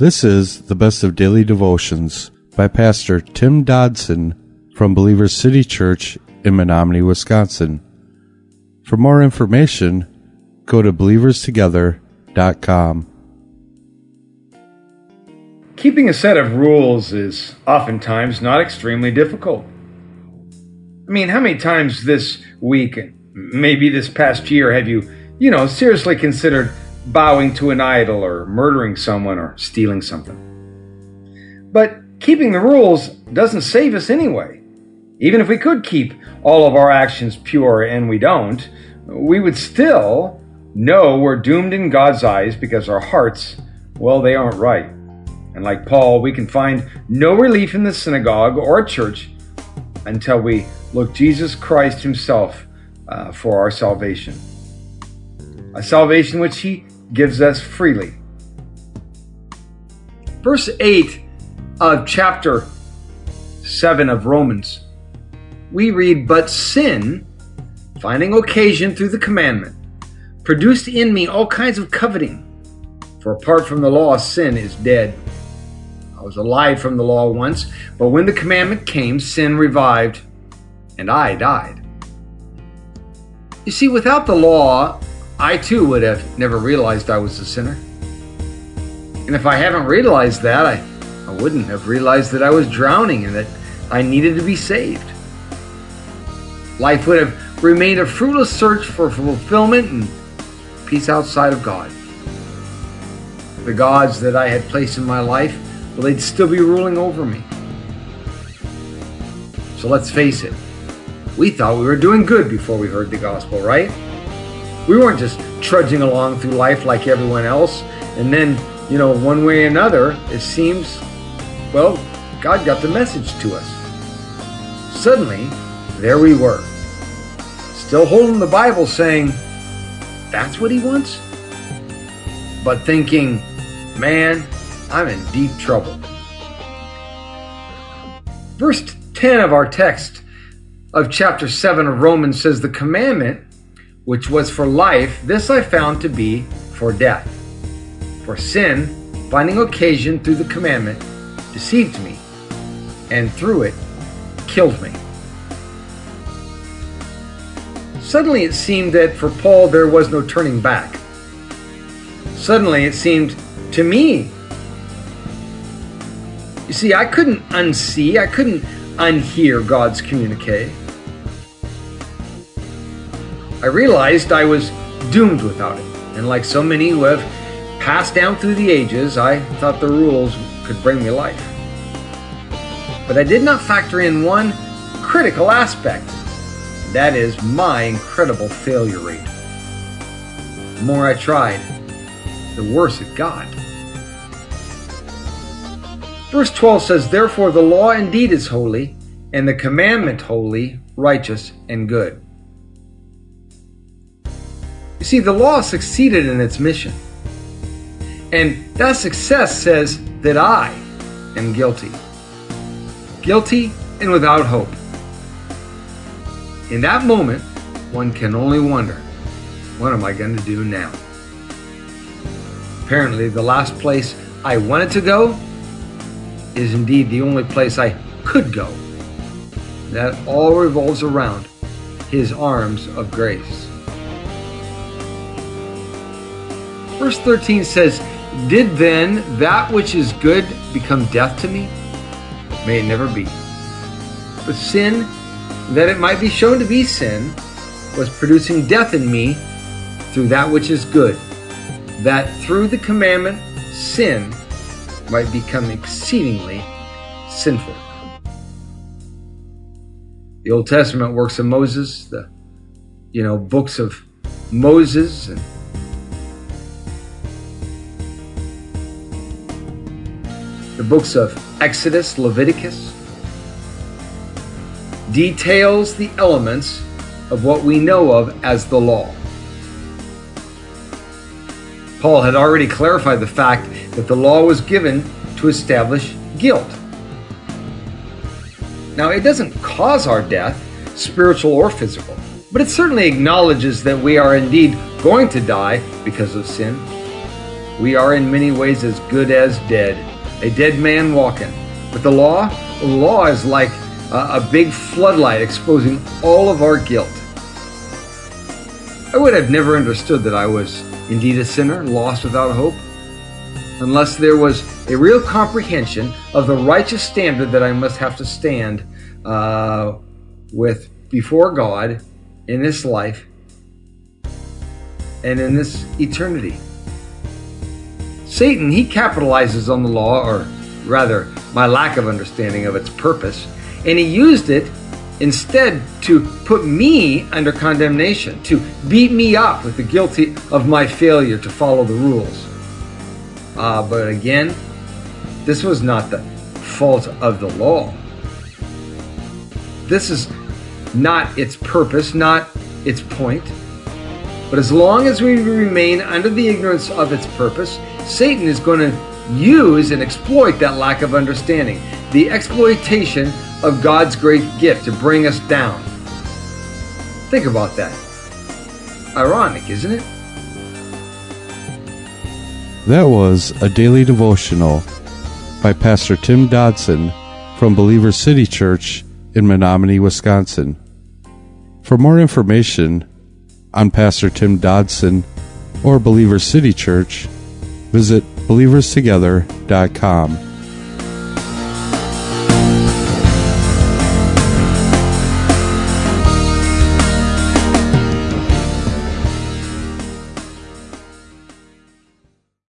This is the best of daily devotions by Pastor Tim Dodson from Believers City Church in Menomonie, Wisconsin. For more information, go to believerstogether.com. Keeping a set of rules is oftentimes not extremely difficult. I mean, how many times this week, maybe this past year, have you, you know, seriously considered bowing to an idol or murdering someone or stealing something. But keeping the rules doesn't save us anyway. Even if we could keep all of our actions pure and we don't, we would still know we're doomed in God's eyes because our hearts, well, they aren't right. And like Paul, we can find no relief in the synagogue or church until we look Jesus Christ Himself uh, for our salvation. A salvation which He gives us freely. Verse 8 of chapter 7 of Romans, we read, But sin, finding occasion through the commandment, produced in me all kinds of coveting. For apart from the law, sin is dead. I was alive from the law once, but when the commandment came, sin revived, and I died. You see, without the law, I too would have never realized I was a sinner. And if I haven't realized that, I, I wouldn't have realized that I was drowning and that I needed to be saved. Life would have remained a fruitless search for fulfillment and peace outside of God. The gods that I had placed in my life, well, they'd still be ruling over me. So let's face it, we thought we were doing good before we heard the gospel, right? We weren't just trudging along through life like everyone else, and then, you know, one way or another, it seems, well, God got the message to us. Suddenly, there we were, still holding the Bible saying, that's what He wants? But thinking, man, I'm in deep trouble. Verse 10 of our text of chapter 7 of Romans says, The commandment which was for life, this I found to be for death. For sin, finding occasion through the commandment, deceived me, and through it killed me. Suddenly it seemed that for Paul there was no turning back. Suddenly it seemed to me. You see, I couldn't unsee, I couldn't unhear God's communique. I realized I was doomed without it. And like so many who have passed down through the ages, I thought the rules could bring me life. But I did not factor in one critical aspect. That is my incredible failure rate. The more I tried, the worse it got. Verse 12 says, Therefore the law indeed is holy, and the commandment holy, righteous, and good. You see, the law succeeded in its mission. And that success says that I am guilty. Guilty and without hope. In that moment, one can only wonder what am I going to do now? Apparently, the last place I wanted to go is indeed the only place I could go. That all revolves around His arms of grace. Verse 13 says, Did then that which is good become death to me? May it never be. But sin, that it might be shown to be sin, was producing death in me through that which is good, that through the commandment sin might become exceedingly sinful. The Old Testament works of Moses, the you know books of Moses and the books of Exodus, Leviticus, details the elements of what we know of as the law. Paul had already clarified the fact that the law was given to establish guilt. Now, it doesn't cause our death, spiritual or physical, but it certainly acknowledges that we are indeed going to die because of sin. we are in many ways as good as dead, a dead man walking. But the law, the law is like a, big floodlight exposing all of our guilt. I would have never understood that I was indeed a sinner, lost without hope, unless there was a real comprehension of the righteous standard that I must have to stand uh, with before God in this life and in this eternity. Satan, he capitalizes on the law, or rather, my lack of understanding of its purpose, and he used it instead to put me under condemnation, to beat me up with the guilty of my failure to follow the rules. Uh, but again, this was not the fault of the law. This is not its purpose, not its point. But as long as we remain under the ignorance of its purpose, Satan is going to use and exploit that lack of understanding, the exploitation of God's great gift to bring us down. Think about that. Ironic, isn't it? That was a daily devotional by Pastor Tim Dodson from Believer City Church in Menomonie, Wisconsin. For more information on Pastor Tim Dodson or Believer City Church, visit believerstogether.com.